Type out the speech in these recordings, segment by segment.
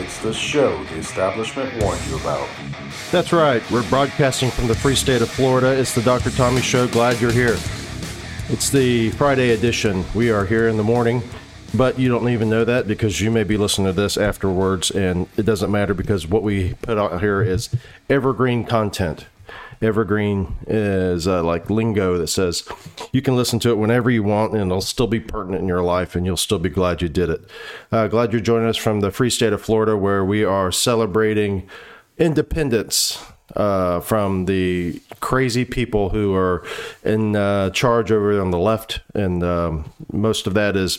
It's the show the establishment warned you about. That's right. We're broadcasting from the free state of Florida. It's the Dr. Tommy Show. Glad you're here. It's the Friday edition. We are here in the morning, but you don't even know that because you may be listening to this afterwards, and it doesn't matter because what we put out here is evergreen content. Evergreen is uh, like lingo that says you can listen to it whenever you want and it'll still be pertinent in your life and you'll still be glad you did it. Uh, glad you're joining us from the free state of Florida where we are celebrating independence uh, from the crazy people who are in uh, charge over on the left. And um, most of that is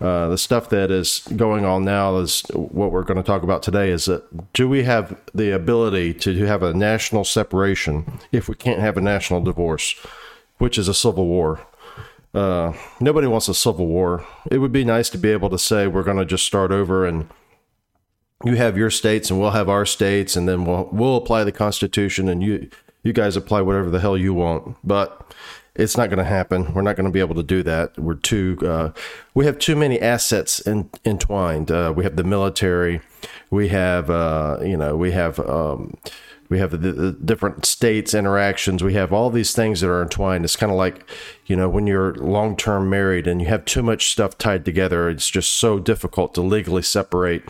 uh, the stuff that is going on now is what we're going to talk about today is that do we have the ability to have a national separation if we can't have a national divorce, which is a civil war? Uh, nobody wants a civil war. It would be nice to be able to say we're going to just start over and you have your states and we'll have our states and then we'll we'll apply the constitution and you you guys apply whatever the hell you want. But it's not going to happen. We're not going to be able to do that. We're too. Uh, we have too many assets in, entwined. Uh, we have the military. We have uh, you know we have. Um, we have the, the, different states interactions we have all these things that are entwined it's kind of like you know when you're long term married and you have too much stuff tied together it's just so difficult to legally separate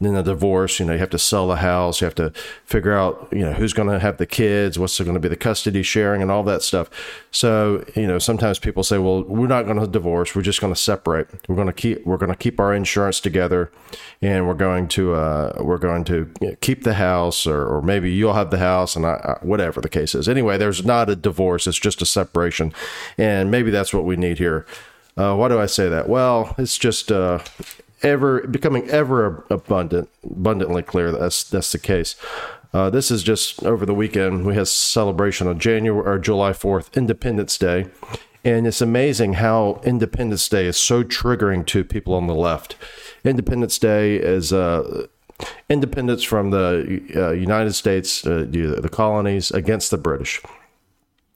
then the divorce, you know, you have to sell the house, you have to figure out, you know, who's going to have the kids, what's going to be the custody sharing, and all that stuff. So, you know, sometimes people say, well, we're not going to divorce, we're just going to separate. We're going to keep we're going to keep our insurance together, and we're going to uh, we're going to keep the house, or, or maybe you'll have the house, and I, I, whatever the case is. Anyway, there's not a divorce; it's just a separation, and maybe that's what we need here. Uh, why do I say that? Well, it's just uh, ever becoming ever abundant, abundantly clear that that's that's the case. Uh, this is just over the weekend. We had celebration on January or July Fourth, Independence Day, and it's amazing how Independence Day is so triggering to people on the left. Independence Day is uh, independence from the uh, United States, uh, the colonies against the British.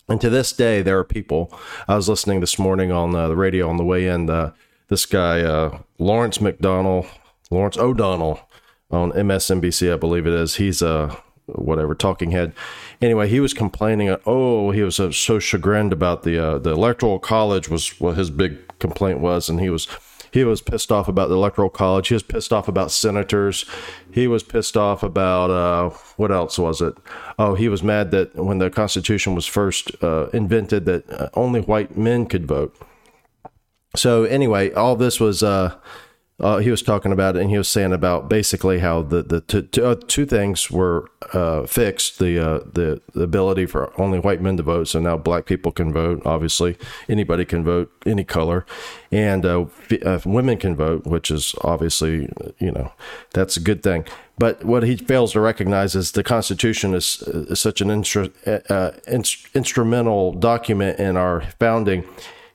And to this day, there are people. I was listening this morning on uh, the radio on the way in. Uh, this guy uh, Lawrence McDonnell, Lawrence O'Donnell on MSNBC, I believe it is. He's a whatever talking head. Anyway, he was complaining. Oh, he was uh, so chagrined about the uh, the electoral college was what his big complaint was, and he was he was pissed off about the electoral college. He was pissed off about senators. He was pissed off about uh, what else was it? Oh, he was mad that when the Constitution was first uh, invented, that uh, only white men could vote so anyway, all this was uh, uh, he was talking about it, and he was saying about basically how the the t- t- uh, two things were uh, fixed: the, uh, the the ability for only white men to vote, so now black people can vote. Obviously, anybody can vote, any color, and uh, f- women can vote, which is obviously you know that's a good thing. But what he fails to recognize is the Constitution is, is such an instru- instrumental document in our founding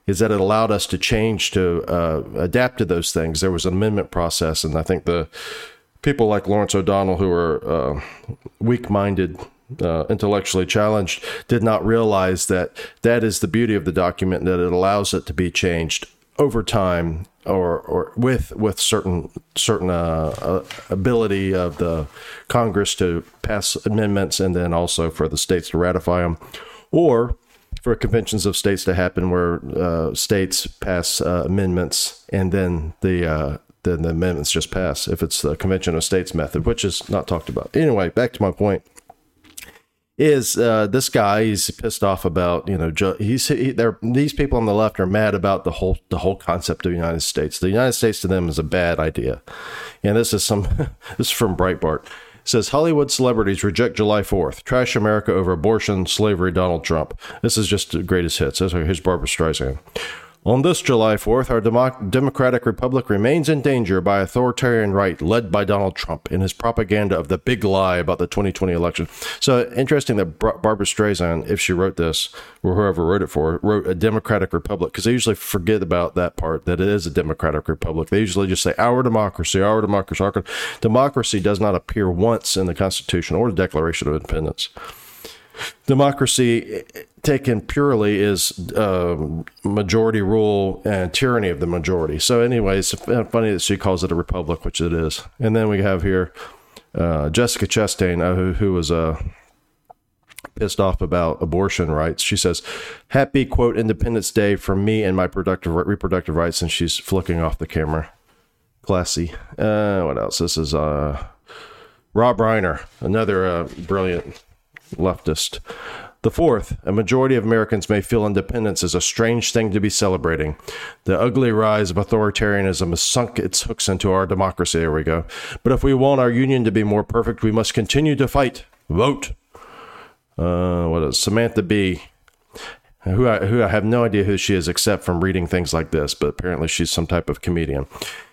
is that it allowed us to change to uh, adapt to those things. There was an amendment process, and I think the people like Lawrence O'Donnell, who are uh, weak-minded, uh, intellectually challenged, did not realize that that is the beauty of the document that it allows it to be changed over time or or with with certain certain uh, uh, ability of the Congress to pass amendments and then also for the states to ratify them, or for conventions of states to happen where uh, states pass uh, amendments and then the uh, then the amendments just pass if it's the convention of states method, which is not talked about. Anyway, back to my point is uh, this guy he's pissed off about you know he's he, these people on the left are mad about the whole the whole concept of the United States. The United States to them is a bad idea, and this is some this is from Breitbart says Hollywood celebrities reject July 4th. Trash America over abortion, slavery, Donald Trump. This is just the greatest hits. Here's Barbra Streisand. On this July 4th, our Demo- Democratic Republic remains in danger by authoritarian right led by Donald Trump in his propaganda of the big lie about the 2020 election. So interesting that Barbra Streisand, if she wrote this, or whoever wrote it for, wrote a Democratic Republic, because they usually forget about that part, that it is a Democratic Republic. They usually just say, our democracy, our democracy, our democracy does not appear once in the Constitution or the Declaration of Independence. Democracy taken purely is uh, majority rule and tyranny of the majority. So, anyway, it's funny that she calls it a republic, which it is. And then we have here uh, Jessica Chastain, uh, who, who was uh, pissed off about abortion rights. She says, "Happy quote Independence Day for me and my productive reproductive rights," and she's flicking off the camera. Classy. Uh, what else? This is uh, Rob Reiner, another brilliant leftist. The fourth, a majority of Americans may feel independence is a strange thing to be celebrating. The ugly rise of authoritarianism has sunk its hooks into our democracy. There we go. But if we want our union to be more perfect, we must continue to fight. Vote. Uh, what is Samantha Bee? Who I, who I have no idea who she is except from reading things like this, but apparently she's some type of comedian.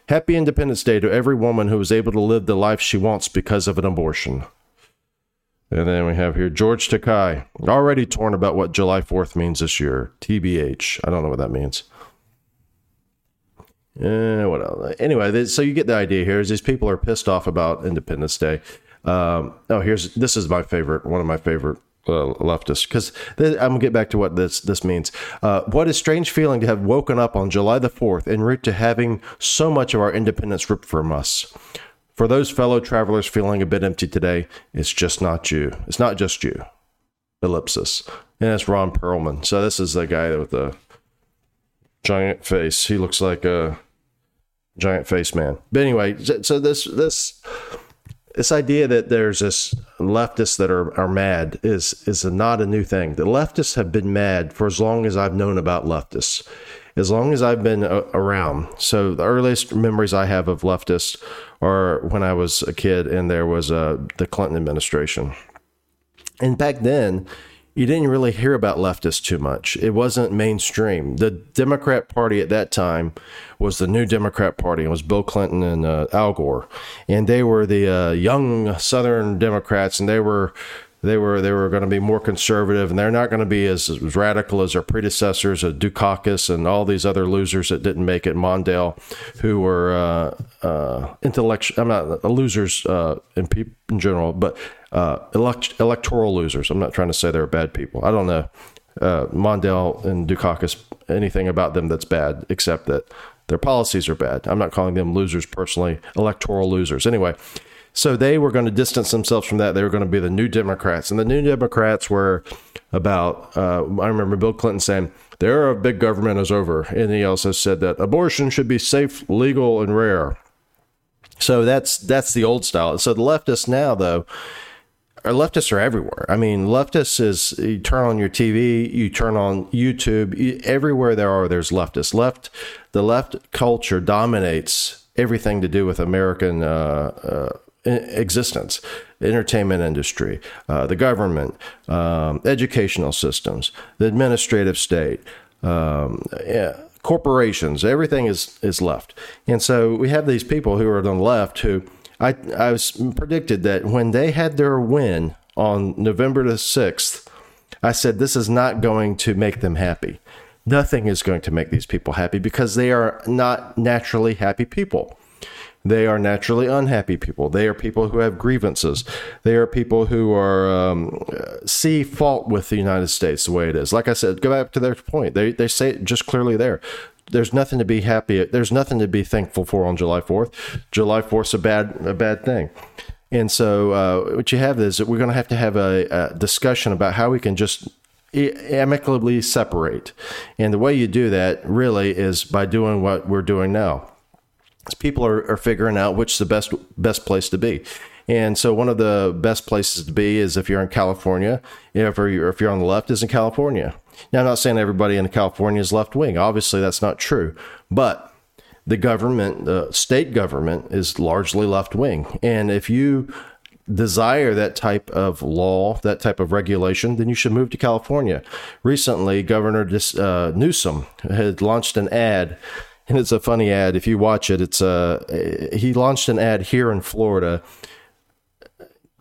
Happy Independence Day to every woman who is able to live the life she wants because of an abortion. And then we have here George Takei, already torn about what July 4th means this year. TBH. I don't know what that means. Uh, what else? Anyway, so you get the idea here is these people are pissed off about Independence Day. Um, oh, here's this is my favorite, one of my favorite uh, leftist because I'm gonna get back to what this this means. Uh, what a strange feeling to have woken up on July the fourth en route to having so much of our independence ripped from us. For those fellow travelers feeling a bit empty today, it's just not you. It's not just you. Ellipsis, and it's Ron Perlman. So this is the guy with the giant face. He looks like a giant face man. But anyway, so this this this idea that there's this leftists that are, are mad is is a, not a new thing. The leftists have been mad for as long as I've known about leftists, as long as I've been a, around. So the earliest memories I have of leftists are when I was a kid and there was uh, the Clinton administration. And back then, you didn't really hear about leftists too much. It wasn't mainstream. The Democrat Party at that time was the New Democrat Party. It was Bill Clinton and uh, Al Gore, and they were the uh, young Southern Democrats, and they were they were they were going to be more conservative, and they're not going to be as, as radical as their predecessors, uh, Dukakis and all these other losers that didn't make it, Mondale, who were uh, uh, intellectual. I'm not uh, losers uh, in, pe- in general, but elect- electoral losers. I'm not trying to say they're bad people. I don't know Mondale and Dukakis anything about them that's bad, except that their policies are bad. I'm not calling them losers personally, electoral losers. Anyway, so they were going to distance themselves from that. They were going to be the new Democrats. And the new Democrats were about, uh, I remember Bill Clinton saying, the era of big government is over. And he also said that abortion should be safe, legal, and rare. So that's that's the old style. So the leftists now, though, are leftists are everywhere. I mean, leftists is you turn on your TV, you turn on YouTube, you, everywhere there are, there's leftists. Left, the left culture dominates everything to do with American uh, uh, existence, entertainment industry, uh, the government, um, educational systems, the administrative state, um, yeah, corporations, everything is, is left. And so we have these people who are on the left who I, I was predicted that when they had their win on November the 6th, I said, this is not going to make them happy. Nothing is going to make these people happy because they are not naturally happy people. They are naturally unhappy people. They are people who have grievances. They are people who are um, see fault with the United States the way it is. Like I said, go back to their point. They they say it just clearly there. There's nothing to be happy. There's nothing to be thankful for on July 4th. July 4th a bad a bad thing. And so uh, what you have is that we're going to have to have a, a discussion about how we can just amicably separate. And the way you do that really is by doing what we're doing now people are, are figuring out which is the best best place to be. And so one of the best places to be is if you're in California, if you're, if you're on the left, is in California. Now, I'm not saying everybody in California is left wing. Obviously, that's not true. But the government, the state government, is largely left wing. And if you desire that type of law, that type of regulation, then you should move to California. Recently, Governor uh, Newsom had launched an ad and it's a funny ad. If you watch it, it's uh, he launched an ad here in Florida,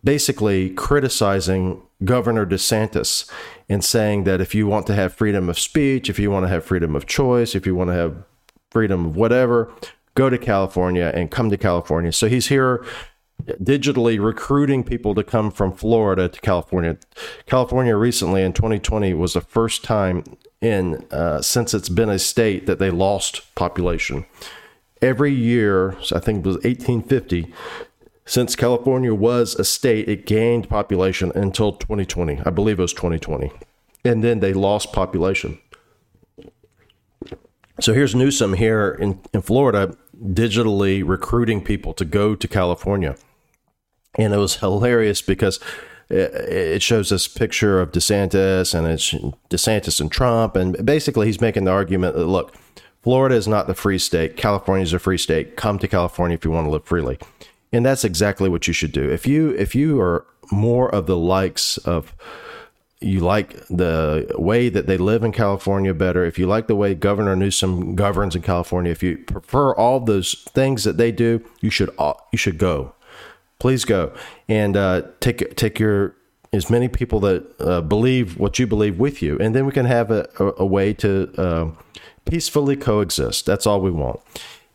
basically criticizing Governor DeSantis and saying that if you want to have freedom of speech, if you want to have freedom of choice, if you want to have freedom of whatever, go to California and come to California. So he's here digitally recruiting people to come from Florida to California. California recently in 2020 was the first time in uh, since it's been a state that they lost population. Every year, I think it was 1850, since California was a state, it gained population until 2020. I believe it was 2020. And then they lost population. So here's Newsom here in, in Florida digitally recruiting people to go to California. And it was hilarious because it shows this picture of DeSantis and it's DeSantis and Trump. And basically, he's making the argument that look, Florida is not the free state. California is a free state. Come to California if you want to live freely. And that's exactly what you should do. If you if you are more of the likes of you like the way that they live in California better, if you like the way Governor Newsom governs in California, if you prefer all those things that they do, you should uh, you should go please go and uh, take take your as many people that uh, believe what you believe with you, and then we can have a, a, a way to uh, peacefully coexist. That's all we want.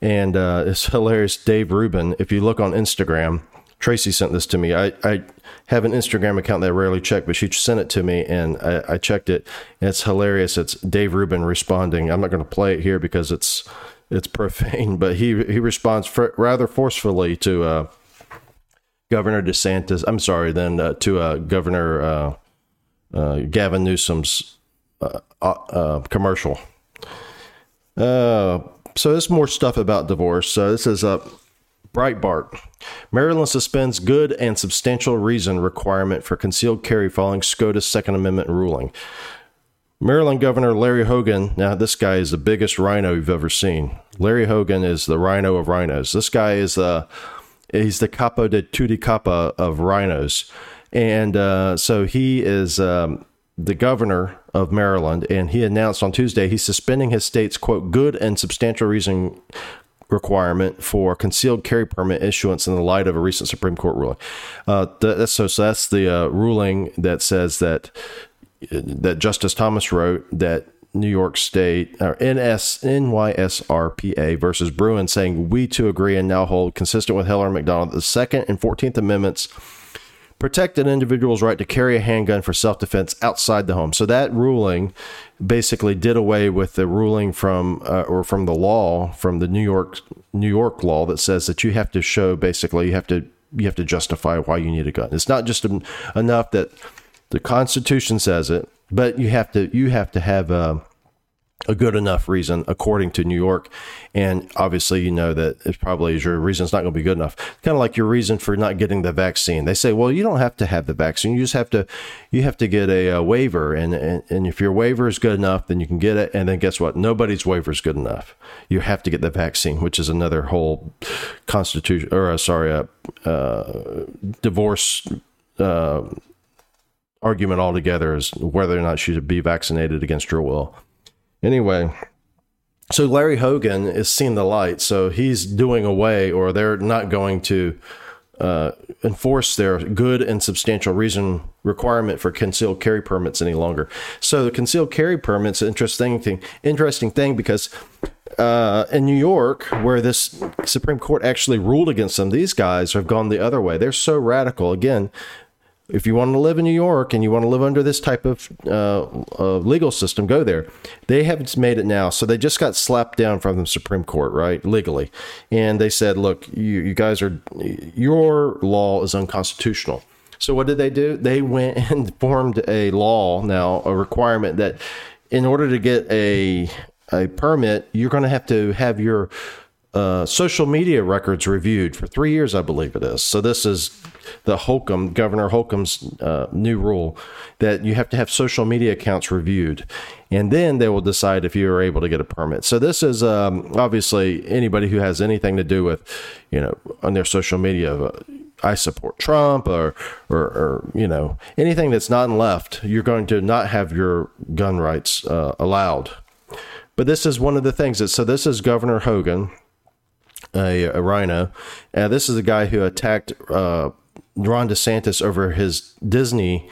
And uh, it's hilarious. Dave Rubin, if you look on Instagram, Tracy sent this to me. I, I have an Instagram account that I rarely check, but she sent it to me and I, I checked it. It's hilarious. It's Dave Rubin responding. I'm not going to play it here because it's it's profane, but he he responds for, rather forcefully to uh, Governor DeSantis. I'm sorry, then uh, to uh, Governor uh, uh Gavin Newsom's uh, commercial. so there's more stuff about divorce. So this is a Breitbart. Maryland suspends good and substantial reason requirement for concealed carry following SCOTUS Second Amendment ruling. Maryland Governor Larry Hogan, now this guy is the biggest rhino you've ever seen. Larry Hogan is the rhino of rhinos. This guy is the He's the capo de tutti capa of rhinos. And uh, so he is um, the governor of Maryland, and he announced on Tuesday he's suspending his state's quote good and substantial reason requirement for concealed carry permit issuance in the light of a recent Supreme Court ruling. Uh, so, so that's the uh, ruling that says that that Justice Thomas wrote that New York State or NS NYSRPA versus Bruen saying we too agree and now hold consistent with Heller and McDonald the Second and Fourteenth Amendments protect an individual's right to carry a handgun for self-defense outside the home. So that ruling basically did away with the ruling from uh, or from the law from the New York New York law that says that you have to show basically you have to you have to justify why you need a gun. It's not just enough that the Constitution says it but you have to you have to have a, a good enough reason according to New York, and obviously you know that it's probably your reason's not going to be good enough. Kind of like your reason for not getting the vaccine. They say, well, you don't have to have the vaccine. You just have to you have to get a, a waiver, and, and and if your waiver is good enough, then you can get it. And then guess what? Nobody's waiver is good enough. You have to get the vaccine, which is another whole constitution or uh, sorry, uh, uh, divorce. Uh, argument altogether is whether or not she should be vaccinated against her will. Anyway, so Larry Hogan is seeing the light, so he's doing away, or they're not going to uh, enforce their good and substantial reason requirement for concealed carry permits any longer. So the concealed carry permits interesting thing, interesting thing because uh, in New York, where this Supreme Court actually ruled against them, these guys have gone the other way. They're so radical. Again, if you want to live in New York and you want to live under this type of uh, uh, legal system, go there. They haven't made it now, so they just got slapped down from the Supreme Court, right, legally, and they said, "Look, you, you guys are your law is unconstitutional." So what did they do? They went and formed a law now, a requirement that in order to get a a permit, you're going to have to have your uh, social media records reviewed for three years, I believe it is. So this is the Holcomb, Governor Holcomb's uh, new rule that you have to have social media accounts reviewed, and then they will decide if you are able to get a permit. So this is um, obviously anybody who has anything to do with, you know, on their social media. Uh, I support Trump or, or, or, you know, anything that's not left, you're going to not have your gun rights uh, allowed. But this is one of the things that, so this is Governor Hogan, a, a rhino. Uh, this is a guy who attacked uh, Ron DeSantis over his Disney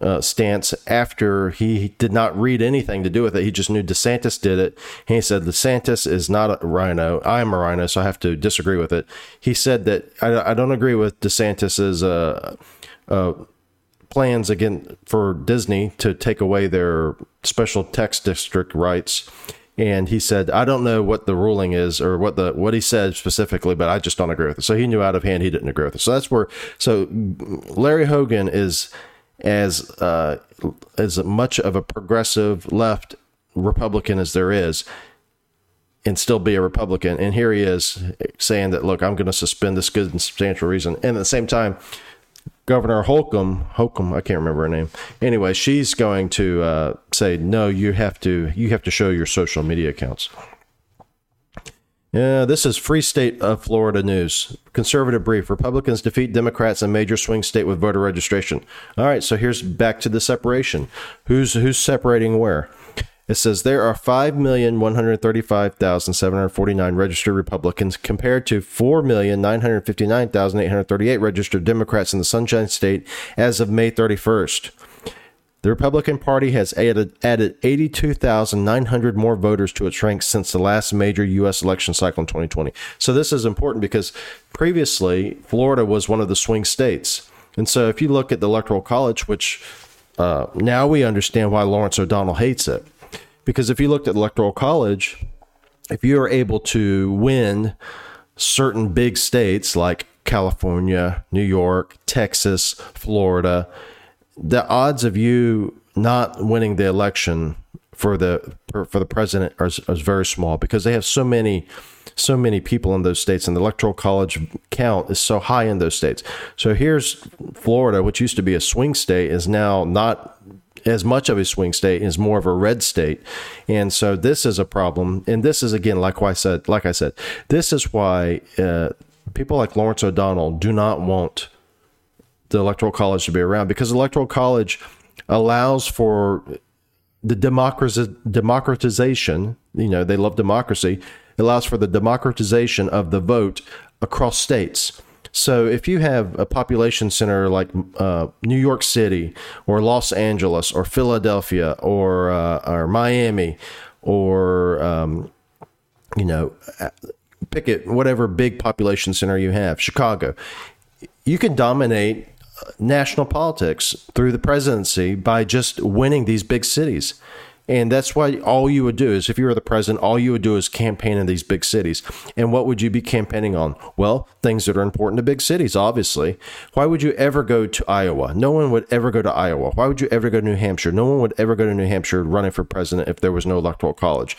uh, stance after he did not read anything to do with it. He just knew DeSantis did it. He said, DeSantis is not a rhino. I'm a rhino, so I have to disagree with it. He said that I, I don't agree with DeSantis's uh, uh, plans again for Disney to take away their special tax district rights and he said, "I don't know what the ruling is or what the what he said specifically, but I just don't agree with it." So he knew out of hand he didn't agree with it. So that's where so Larry Hogan is as uh, as much of a progressive left Republican as there is, and still be a Republican. And here he is saying that, "Look, I'm going to suspend this good and substantial reason," and at the same time Governor Holcomb, Holcomb, I can't remember her name. Anyway, she's going to uh, say no. You have to you have to show your social media accounts. Yeah, this is Free State of Florida news. Conservative brief: Republicans defeat Democrats in major swing state with voter registration. All right, so here's back to the separation. Who's who's separating where? It says there are 5,135,749 registered Republicans compared to 4,959,838 registered Democrats in the Sunshine State as of May 31st. The Republican Party has added, added 82,900 more voters to its ranks since the last major U.S. election cycle in 2020. So this is important because previously Florida was one of the swing states. And so if you look at the Electoral College, which uh, now we understand why Lawrence O'Donnell hates it because if you looked at electoral college, if you are able to win certain big states like California, New York, Texas, Florida, the odds of you not winning the election for the for, the president are, are very small because they have so many so many people in those states and the electoral college count is so high in those states. So here's Florida, which used to be a swing state, is now not as much of a swing state is more of a red state and so this is a problem and this is again like I said like I said this is why uh, people like Lawrence O'Donnell do not want the electoral college to be around because electoral college allows for the democratization you know they love democracy it allows for the democratization of the vote across states. So if you have a population center like uh, New York City or Los Angeles or Philadelphia or uh, or Miami or um, you know pick it whatever big population center you have Chicago you can dominate uh, national politics through the presidency by just winning these big cities and that's why all you would do is if you were the president, all you would do is campaign in these big cities. And what would you be campaigning on? Well, things that are important to big cities, obviously. Why would you ever go to Iowa? No one would ever go to Iowa. Why would you ever go to New Hampshire? No one would ever go to New Hampshire running for president if there was no electoral college.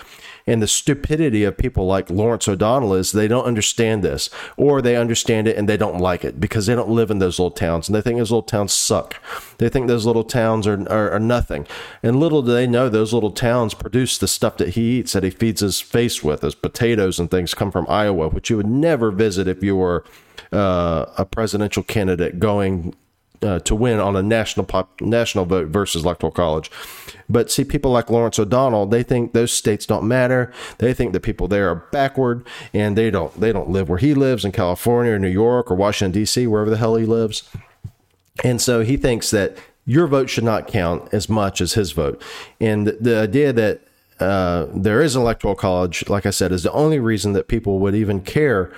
And the stupidity of people like Lawrence O'Donnell is they don't understand this, or they understand it and they don't like it because they don't live in those little towns and they think those little towns suck. They think those little towns are, are, are nothing. And little do they know those little towns produce the stuff that he eats that he feeds his face with, as potatoes and things come from Iowa, which you would never visit if you were uh, a presidential candidate going uh, to win on a national pop, national vote versus electoral college. But see, people like Lawrence O'Donnell, they think those states don't matter. They think the people there are backward, and they don't they don't live where he lives in California or New York or Washington D.C. wherever the hell he lives. And so he thinks that your vote should not count as much as his vote. And the idea that uh, there is an electoral college, like I said, is the only reason that people would even care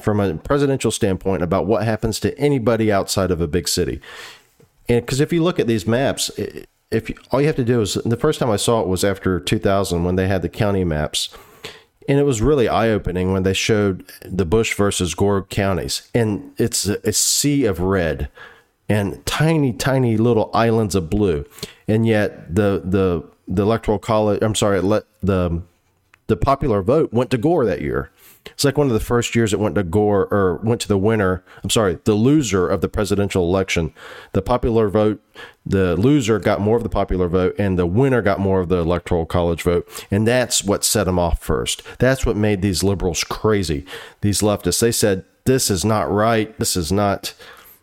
from a presidential standpoint about what happens to anybody outside of a big city. And because if you look at these maps, if you, all you have to do is the first time I saw it was after 2000 when they had the county maps. And it was really eye opening when they showed the Bush versus Gore counties. And it's a, a sea of red and tiny, tiny little islands of blue. And yet the, the, the electoral college, I'm sorry, the, the popular vote went to Gore that year. It's like one of the first years it went to Gore or went to the winner. I'm sorry, the loser of the presidential election. The popular vote, the loser got more of the popular vote, and the winner got more of the electoral college vote. And that's what set them off first. That's what made these liberals crazy. These leftists. They said this is not right. This is not.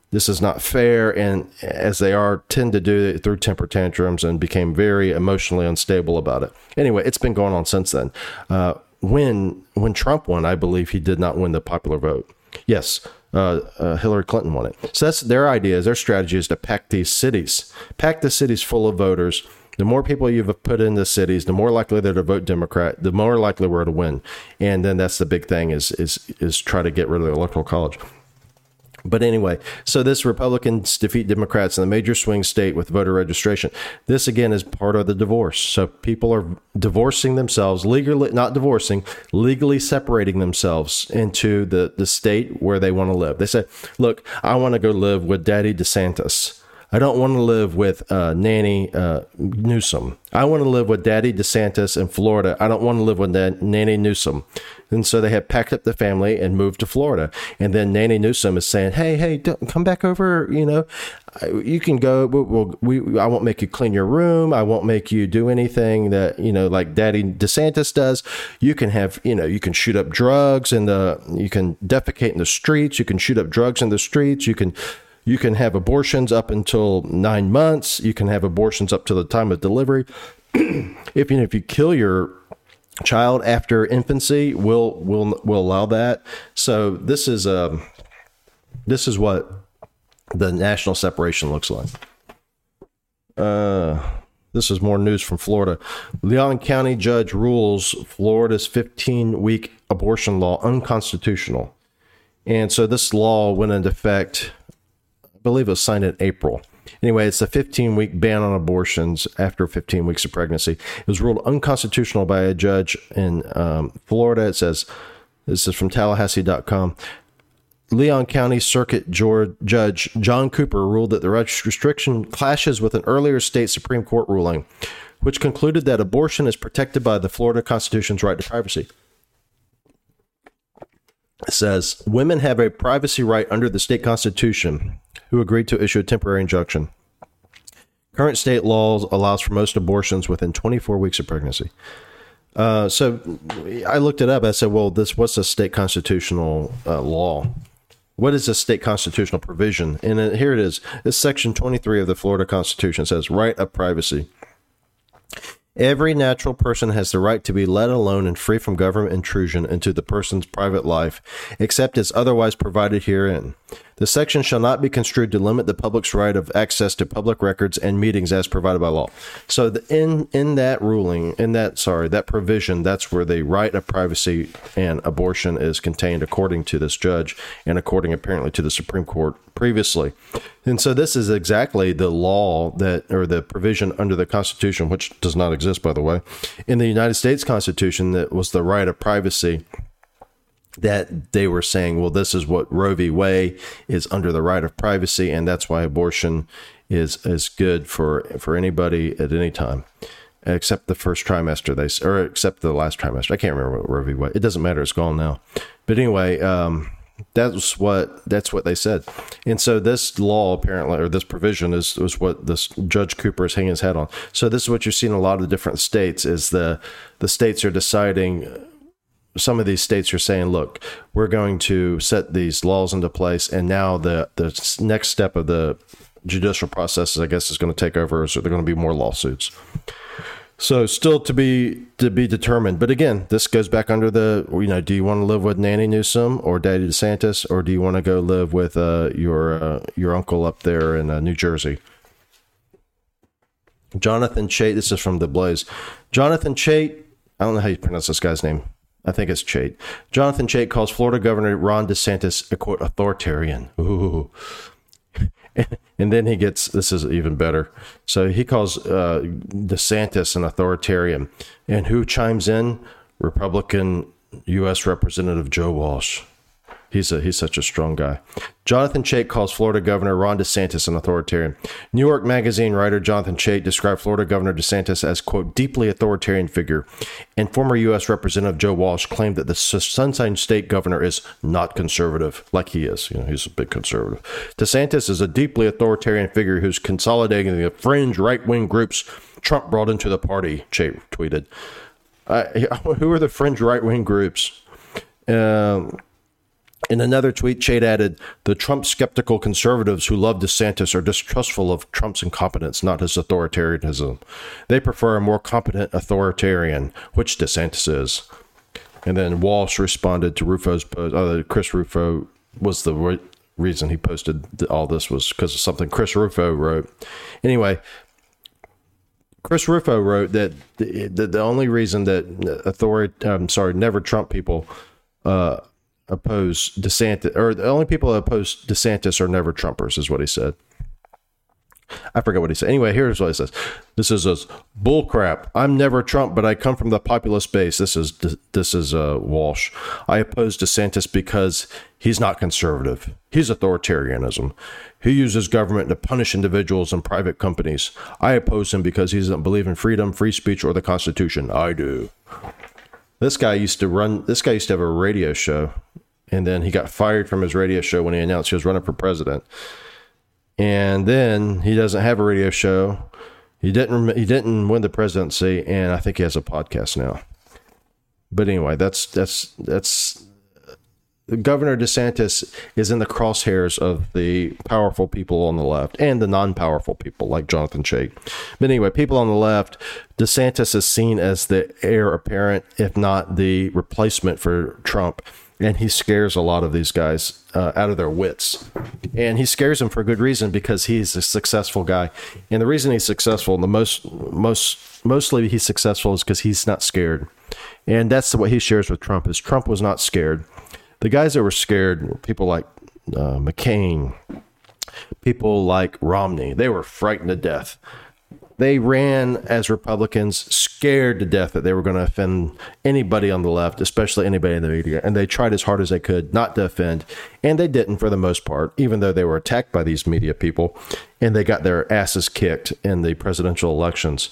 This is not fair, and as they are, tend to do it through temper tantrums and became very emotionally unstable about it. Anyway, it's been going on since then. Uh, when when Trump won, I believe he did not win the popular vote. Yes, uh, uh, Hillary Clinton won it. So that's their idea. Their strategy is to pack these cities, pack the cities full of voters. The more people you've put in the cities, the more likely they're to vote Democrat. The more likely we're to win. And then that's the big thing is is is try to get rid of the electoral college. But anyway, so this Republicans defeat Democrats in the major swing state with voter registration. This again is part of the divorce. So people are divorcing themselves legally, not divorcing, legally separating themselves into the, the state where they want to live. They say, look, I want to go live with Daddy DeSantis. I don't want to live with uh, Nanny uh, Newsom. I want to live with Daddy DeSantis in Florida. I don't want to live with Nanny Newsom. And so they have packed up the family and moved to Florida. And then Nanny Newsom is saying, "Hey, hey, come back over. You know, you can go. We'll, we, I won't make you clean your room. I won't make you do anything that you know, like Daddy DeSantis does. You can have, you know, you can shoot up drugs and the, you can defecate in the streets. You can shoot up drugs in the streets. You can." You can have abortions up until nine months. You can have abortions up to the time of delivery. if you know, if you kill your child after infancy, we'll will will allow that. So this is um this is what the national separation looks like. Uh, this is more news from Florida. Leon County judge rules Florida's 15 week abortion law unconstitutional. And so this law went into effect believe it was signed in April. Anyway, it's a 15 week ban on abortions after 15 weeks of pregnancy. It was ruled unconstitutional by a judge in um, Florida. It says, this is from Tallahassee.com. Leon County Circuit Judge John Cooper ruled that the restriction clashes with an earlier state Supreme Court ruling, which concluded that abortion is protected by the Florida Constitution's right to privacy says women have a privacy right under the state constitution who agreed to issue a temporary injunction. Current state laws allows for most abortions within 24 weeks of pregnancy. Uh, so I looked it up. I said, "Well, this what's a state constitutional uh, law? What is a state constitutional provision?" And here it is. It's Section 23 of the Florida Constitution. It says, "Right of privacy." Every natural person has the right to be let alone and free from government intrusion into the person's private life, except as otherwise provided herein. The section shall not be construed to limit the public's right of access to public records and meetings as provided by law. So, the, in in that ruling, in that sorry, that provision, that's where the right of privacy and abortion is contained, according to this judge, and according apparently to the Supreme Court previously. And so, this is exactly the law that, or the provision under the Constitution, which does not exist, by the way, in the United States Constitution, that was the right of privacy that they were saying, well, this is what Roe v. Wade is under the right of privacy, and that's why abortion is is good for for anybody at any time, except the first trimester. They or except the last trimester. I can't remember what Roe v. Wade. It doesn't matter. It's gone now. But anyway, um, that's what that's what they said. And so this law apparently, or this provision, is is what this Judge Cooper is hanging his hat on. So this is what you see in a lot of the different states is the the states are deciding some of these states are saying, look, we're going to set these laws into place, and now the the next step of the judicial process, I guess, is going to take over. So there are going to be more lawsuits. So still to be to be determined. But again, this goes back under the you know, do you want to live with Nanny Newsom or Daddy DeSantis, or do you want to go live with uh, your uh, your uncle up there in uh, New Jersey? Jonathan Chait. This is from the Blaze. Jonathan Chait. I don't know how you pronounce this guy's name. I think it's Chait. Jonathan Chait calls Florida Governor Ron DeSantis a quote authoritarian. Ooh. and then he gets this is even better. So he calls uh, DeSantis an authoritarian, and who chimes in? Republican U.S. Representative Joe Walsh. He's a, he's such a strong guy. Jonathan Chait calls Florida Governor Ron DeSantis an authoritarian. New York Magazine writer Jonathan Chait described Florida Governor DeSantis as quote deeply authoritarian figure, and former U.S. Representative Joe Walsh claimed that the Sunshine State governor is not conservative, like he is. You know, he's a big conservative. DeSantis is a deeply authoritarian figure who's consolidating the fringe right wing groups Trump brought into the party. Chait tweeted. Uh, who are the fringe right wing groups? Um, in another tweet, Chait added, The Trump skeptical conservatives who love DeSantis are distrustful of Trump's incompetence, not his authoritarianism. They prefer a more competent authoritarian, which DeSantis is. And then Walsh responded to Rufo's post, uh, Chris Rufo was the re- reason he posted all this was because of something Chris Rufo wrote. Anyway, Chris Rufo wrote that the, the, the only reason that authority, I'm sorry, never Trump people uh, oppose DeSantis, or the only people that oppose DeSantis are never Trumpers, is what he said. I forget what he said. Anyway, here's what he says. This is a bull crap. I'm never Trump, but I come from the populist base. This is this is uh, Walsh. I oppose DeSantis because he's not conservative. He's authoritarianism. He uses government to punish individuals and private companies. I oppose him because he doesn't believe in freedom, free speech, or the Constitution. I do. This guy used to run. This guy used to have a radio show, and then he got fired from his radio show when he announced he was running for president and then he doesn't have a radio show. He didn't. He didn't win the presidency, and I think he has a podcast now. But anyway, that's that's that's. Governor DeSantis is in the crosshairs of the powerful people on the left and the non-powerful people like Jonathan Chait. But anyway, people on the left, DeSantis is seen as the heir apparent, if not the replacement for Trump and he scares a lot of these guys uh, out of their wits. And he scares them for a good reason because he's a successful guy. And the reason he's successful, the most most mostly he's successful is because he's not scared. And that's what he shares with Trump is Trump was not scared. The guys that were scared, were people like uh, McCain, people like Romney, they were frightened to death they ran as Republicans, scared to death that they were going to offend anybody on the left, especially anybody in the media. And they tried as hard as they could not to offend. And they didn't for the most part, even though they were attacked by these media people and they got their asses kicked in the presidential elections.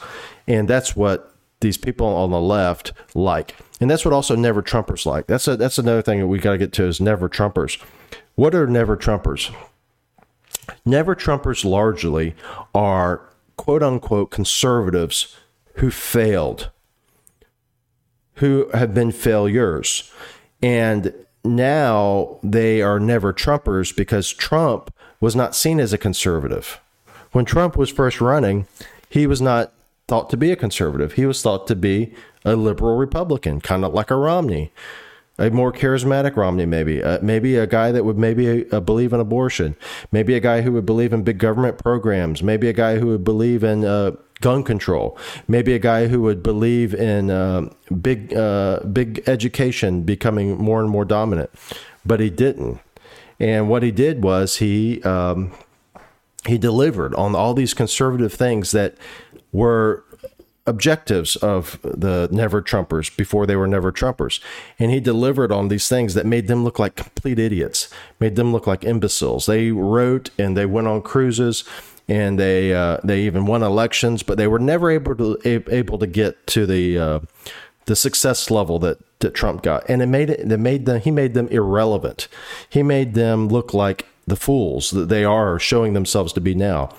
And that's what these people on the left like. And that's what also never Trumpers like. That's a, that's another thing that we got to get to is never Trumpers. What are never Trumpers? Never Trumpers largely are quote unquote conservatives who failed, who have been failures. And now they are never Trumpers because Trump was not seen as a conservative. When Trump was first running, he was not thought to be a conservative. He was thought to be a liberal Republican, kind of like a Romney a more charismatic Romney, maybe, uh, maybe a guy that would maybe uh, believe in abortion, maybe a guy who would believe in big government programs, maybe a guy who would believe in uh, gun control, maybe a guy who would believe in uh, big, uh, big education becoming more and more dominant, but he didn't. And what he did was he um, he delivered on all these conservative things that were objectives of the never Trumpers before they were never Trumpers. And he delivered on these things that made them look like complete idiots, made them look like imbeciles. They wrote and they went on cruises and they uh, they even won elections, but they were never able to able to get to the uh, the success level that, that Trump got. And it made it, it made them he made them irrelevant. He made them look like the fools that they are showing themselves to be now.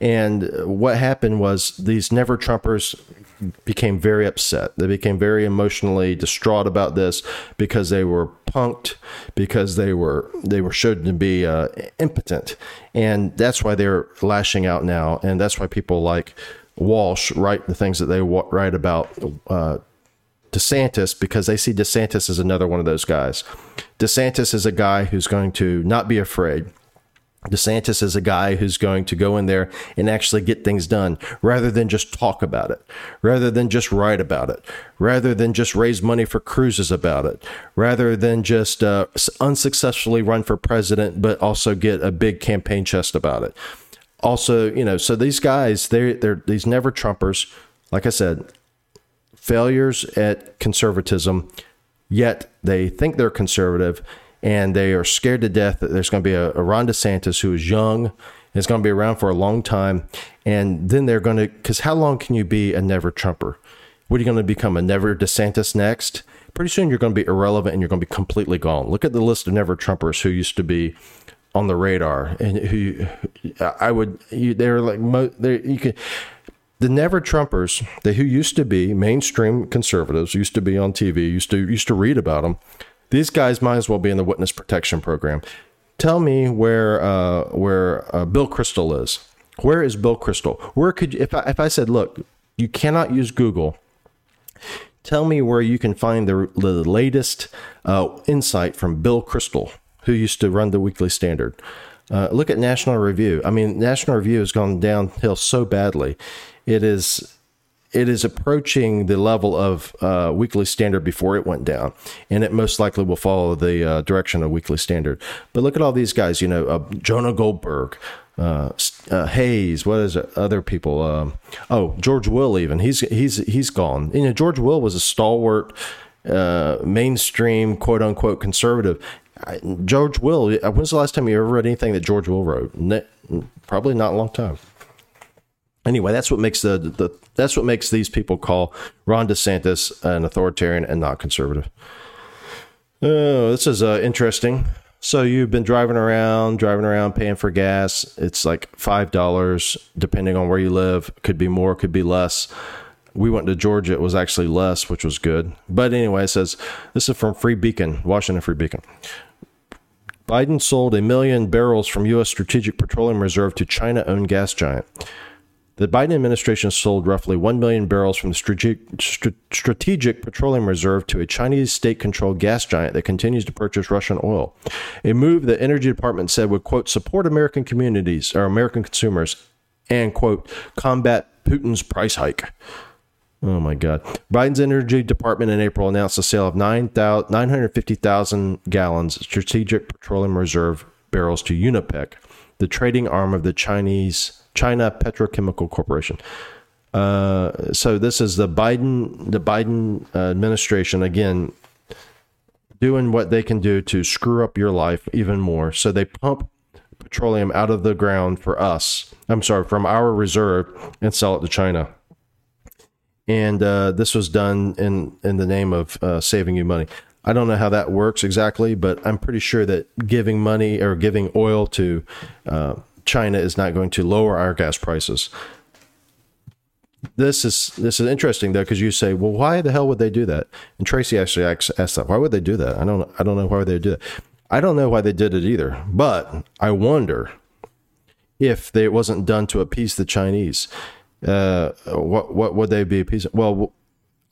And what happened was these never Trumpers became very upset. They became very emotionally distraught about this because they were punked, because they were they were shown to be uh, impotent, and that's why they're lashing out now. And that's why people like Walsh write the things that they write about. Uh, DeSantis because they see DeSantis as another one of those guys. DeSantis is a guy who's going to not be afraid. DeSantis is a guy who's going to go in there and actually get things done rather than just talk about it, rather than just write about it, rather than just raise money for cruises about it, rather than just uh, unsuccessfully run for president, but also get a big campaign chest about it. Also, you know, so these guys, they're, they're these never Trumpers, like I said, failures at conservatism, yet they think they're conservative and they are scared to death that there's going to be a, a Ron DeSantis who is young, is going to be around for a long time, and then they're going to because how long can you be a never Trumper? What are you going to become a never DeSantis next? Pretty soon you're going to be irrelevant and you're going to be completely gone. Look at the list of never Trumpers who used to be on the radar and who I would you, they're like they you could the never Trumpers, they who used to be mainstream conservatives, used to be on TV, used to used to read about them. These guys might as well be in the witness protection program. Tell me where uh, where uh, Bill Kristol is. Where is Bill Kristol? Where could if I, if I said, look, you cannot use Google. Tell me where you can find the, the latest uh, insight from Bill Kristol. who used to run the Weekly Standard. Uh, look at National Review. I mean, National Review has gone downhill so badly. It is it is approaching the level of uh, Weekly Standard before it went down, and it most likely will follow the uh, direction of Weekly Standard. But look at all these guys. You know, uh, Jonah Goldberg, uh, uh, Hayes. What is it? Other people? Um, oh, George Will. Even he's he's he's gone. You know, George Will was a stalwart, uh, mainstream, quote unquote conservative. I, George Will. When's the last time you ever read anything that George Will wrote? Ne- probably not a long time anyway, that's what makes the, the that's what makes these people call Ron DeSantis an authoritarian and not conservative. Oh, this is uh, interesting. So you've been driving around, driving around, paying for gas. It's like five dollars, depending on where you live. Could be more, could be less. We went to Georgia; it was actually less, which was good. But anyway, it says this is from Free Beacon, Washington Free Beacon. Biden sold a million barrels from U.S. Strategic Petroleum Reserve to China-owned gas giant. The Biden administration sold roughly 1 million barrels from the strategic, strategic Petroleum Reserve to a Chinese state controlled gas giant that continues to purchase Russian oil. A move the Energy Department said would, quote, support American communities or American consumers and, quote, combat Putin's price hike. Oh my God. Biden's Energy Department in April announced the sale of 9, 950,000 gallons of Strategic Petroleum Reserve barrels to Unipec, the trading arm of the Chinese China Petrochemical Corporation. Uh, so this is the Biden the Biden uh, administration again doing what they can do to screw up your life even more. So they pump petroleum out of the ground for us. I'm sorry, from our reserve and sell it to China. And uh, this was done in in the name of uh, saving you money. I don't know how that works exactly, but I'm pretty sure that giving money or giving oil to uh, China is not going to lower our gas prices. This is this is interesting though because you say, well, why the hell would they do that? And Tracy actually asked, that. Why would they do that? I don't I don't know why they do that. I don't know why they did it either. But I wonder if they, it wasn't done to appease the Chinese. Uh, what what would they be appeasing? Well,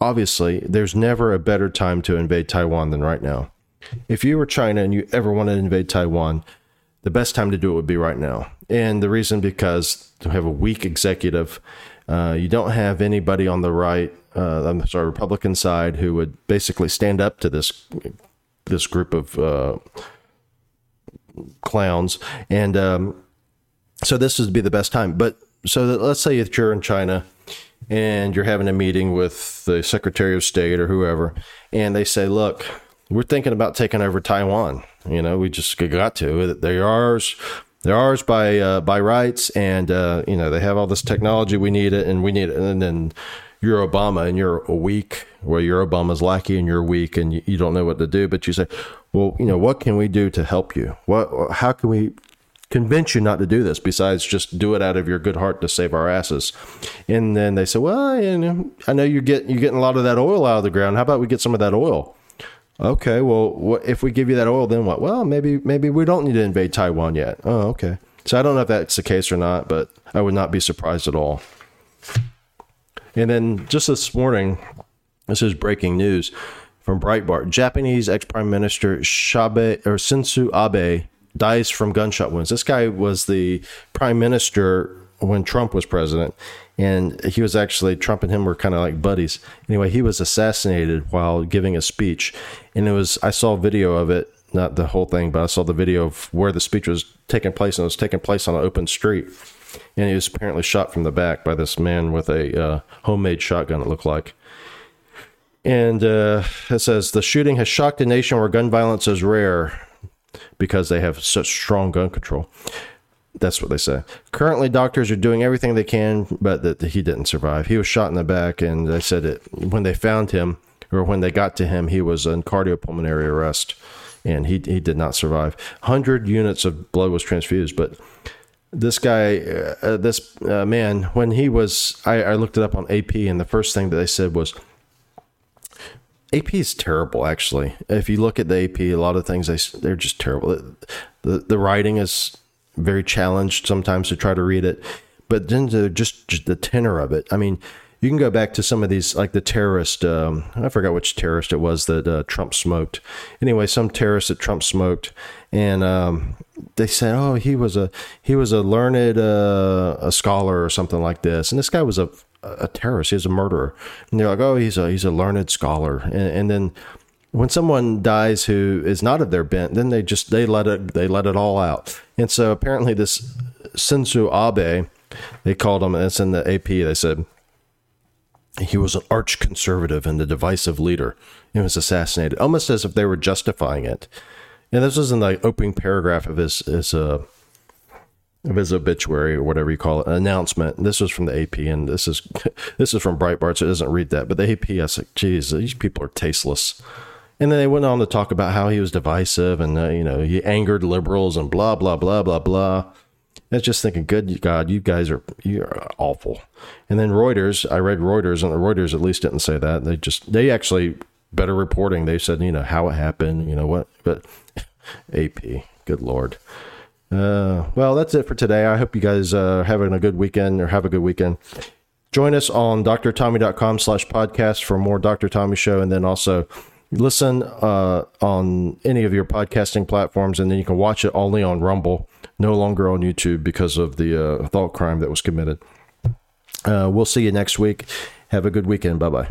obviously, there's never a better time to invade Taiwan than right now. If you were China and you ever wanted to invade Taiwan, the best time to do it would be right now. And the reason because you have a weak executive, uh, you don't have anybody on the right, uh, I'm sorry, Republican side who would basically stand up to this this group of uh, clowns, and um, so this would be the best time. But so that, let's say if you're in China and you're having a meeting with the Secretary of State or whoever, and they say, "Look, we're thinking about taking over Taiwan." You know, we just got to. They're ours. They're ours by uh, by rights, and uh, you know they have all this technology. We need it, and we need it. And then you're Obama, and you're weak. Well, you're Obama's lackey, and you're weak, and you, you don't know what to do. But you say, well, you know, what can we do to help you? What? How can we convince you not to do this besides just do it out of your good heart to save our asses and then they say well you know, i know you get you're getting a lot of that oil out of the ground how about we get some of that oil Okay, well, what, if we give you that oil, then what? Well, maybe maybe we don't need to invade Taiwan yet. Oh, okay. So I don't know if that's the case or not, but I would not be surprised at all. And then just this morning, this is breaking news from Breitbart. Japanese ex Prime Minister Shabe or Shinzo Abe dies from gunshot wounds. This guy was the prime minister when Trump was president, and he was actually Trump and him were kind of like buddies. Anyway, he was assassinated while giving a speech, and it was I saw a video of it, not the whole thing, but I saw the video of where the speech was taking place, and it was taking place on an open street, and he was apparently shot from the back by this man with a uh, homemade shotgun. It looked like. And uh, it says the shooting has shocked a nation where gun violence is rare because they have such strong gun control. That's what they say. Currently, doctors are doing everything they can, but that he didn't survive. He was shot in the back, and they said it when they found him or when they got to him, he was in cardiopulmonary arrest, and he he did not survive. Hundred units of blood was transfused, but this guy, uh, this uh, man, when he was, I, I looked it up on AP, and the first thing that they said was. AP is terrible, actually. If you look at the AP, a lot of things they they're just terrible. The, the writing is very challenged sometimes to try to read it. But then the, just, just the tenor of it. I mean, you can go back to some of these, like the terrorist. Um, I forgot which terrorist it was that uh, Trump smoked. Anyway, some terrorist that Trump smoked, and um, they said, "Oh, he was a he was a learned uh, a scholar or something like this." And this guy was a a terrorist. He was a murderer. And they're like, "Oh, he's a he's a learned scholar." And, and then when someone dies who is not of their bent, then they just they let it they let it all out. And so apparently this Shinzo Abe, they called him. It's in the AP. They said he was an arch conservative and a divisive leader. He was assassinated, almost as if they were justifying it. And this was in the opening paragraph of his his uh, of his obituary or whatever you call it, announcement. This was from the AP, and this is this is from Breitbart, so it doesn't read that. But the AP, I was like, geez, these people are tasteless. And then they went on to talk about how he was divisive and uh, you know he angered liberals and blah blah blah blah blah. I was just thinking, good God, you guys are you are awful. And then Reuters, I read Reuters, and the Reuters at least didn't say that. They just they actually better reporting. They said you know how it happened, you know what, but AP, good Lord. Uh, well, that's it for today. I hope you guys uh, are having a good weekend or have a good weekend. Join us on drtommy.com slash podcast for more Dr. Tommy Show. And then also listen uh, on any of your podcasting platforms. And then you can watch it only on Rumble no longer on YouTube because of the uh, thought crime that was committed. Uh, we'll see you next week. Have a good weekend. Bye bye.